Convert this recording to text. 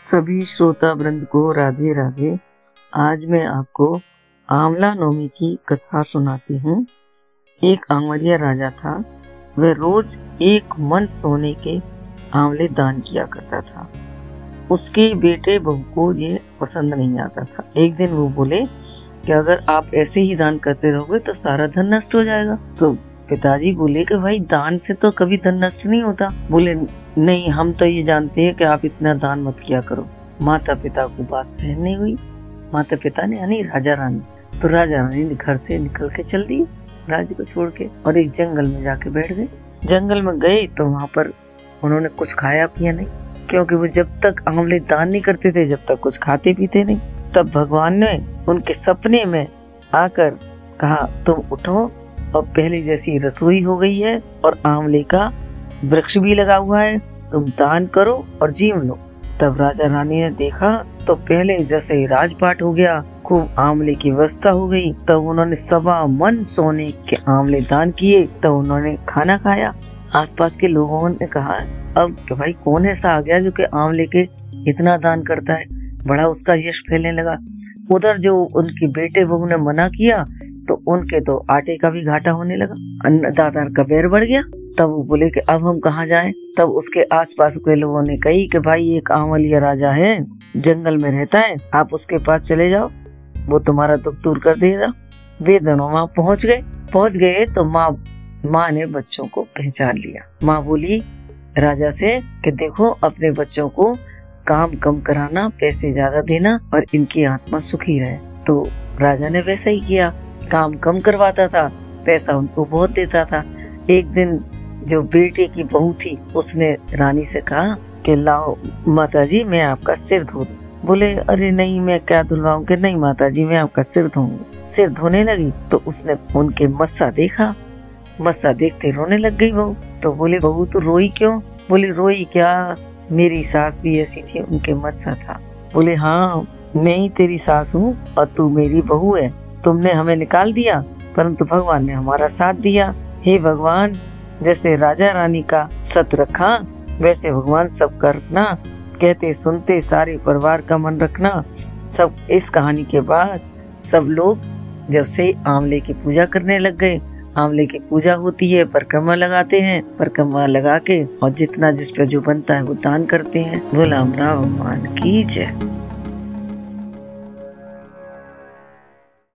सभी श्रोता वृंद को राधे राधे। आज मैं आपको आंवला नौमी की कथा सुनाती हूँ। एक आंवलिया राजा था। वह रोज एक मन सोने के आंवले दान किया करता था। उसके बेटे बहू को ये पसंद नहीं आता था। एक दिन वो बोले कि अगर आप ऐसे ही दान करते रहोगे तो सारा धन नष्ट हो जाएगा? तो पिताजी बोले कि भाई, दान से तो कभी धन नष्ट नहीं होता। बोले, नहीं, हम तो ये जानते हैं कि आप इतना दान मत किया करो। माता पिता को बात सहन नहीं हुई। माता पिता ने, यानी राजा रानी तो राजा रानी ने घर से निकल के चल दी राज्य को छोड़ के और एक जंगल में जाके बैठ गए। जंगल में गए तो वहाँ पर उन्होंने कुछ खाया पिया नहीं, क्योंकि वो जब तक आंवले दान नहीं करते थे, जब तक कुछ खाते पीते नहीं, तब भगवान ने उनके सपने में आकर कहा, तुम उठो और पहले जैसी रसोई हो गई है और आंवले का वृक्ष भी लगा हुआ है। तुम दान करो और जीव लो। तब राजा रानी ने देखा तो पहले जैसे ही राजपाट हो गया, खूब आंवले की व्यवस्था हो गई। तब उन्होंने सवा मन सोने के आंवले दान किए। तब उन्होंने खाना खाया। आसपास के लोगों ने कहा, अब तो भाई कौन ऐसा आ गया जो कि आंवले के इतना दान करता है? बड़ा उसका यश फैलने लगा। उधर जो उनके बेटे बहू ने मना किया तो उनके तो आटे का भी घाटा होने लगा। अन्नदाता का बैर बढ़ गया। तब वो बोले कि अब हम कहाँ जाएँ? तब उसके आसपास के लोगों ने कही कि भाई, एक आंवलिया राजा है, जंगल में रहता है, आप उसके पास चले जाओ। वो तुम्हारा दुख दूर कर देगा वे दोनों वहाँ पहुँच गए। पहुँच गए तो माँ माँ ने बच्चों को पहचान लिया। माँ बोली, राजा से कि देखो, अपने बच्चों को काम कम कराना, पैसे ज़्यादा देना और इनकी आत्मा सुखी रहे। तो राजा ने वैसा ही किया। काम कम करवाता था, पैसा उनको बहुत देता था। एक दिन जो बेटे की बहू थी, उसने रानी से कहा कि, लाओ माता जी मैं आपका सिर धो दू। बोले, अरे नहीं, मैं क्या धुलवाऊं कि नहीं माता जी मैं आपका सिर धोऊँगी सिर धोने लगी तो उसने उनके मस्सा देखा। मस्सा देखते रोने लग गई बहू। तो बोले, बहू तो रोई क्यों? बोली, रोई क्या? मेरी सास भी ऐसी थी, उनके मत सा था। बोले हाँ मैं ही तेरी सास हूँ और तू मेरी बहू है। तुमने हमें निकाल दिया, परंतु भगवान ने हमारा साथ दिया। हे भगवान, जैसे राजा रानी का सत रखा, वैसे भगवान सब का रखना। कहते, सुनते, सारे परिवार का मन रखना। सब इस कहानी के बाद सब लोग जब से आंवले की पूजा करने लग गए आंवले की पूजा होती है, परिक्रमा लगाते हैं, परिक्रमा लगा के और जितना जिस पे जो बनता है वो दान करते हैं। बोला राम, भगवान, की जय।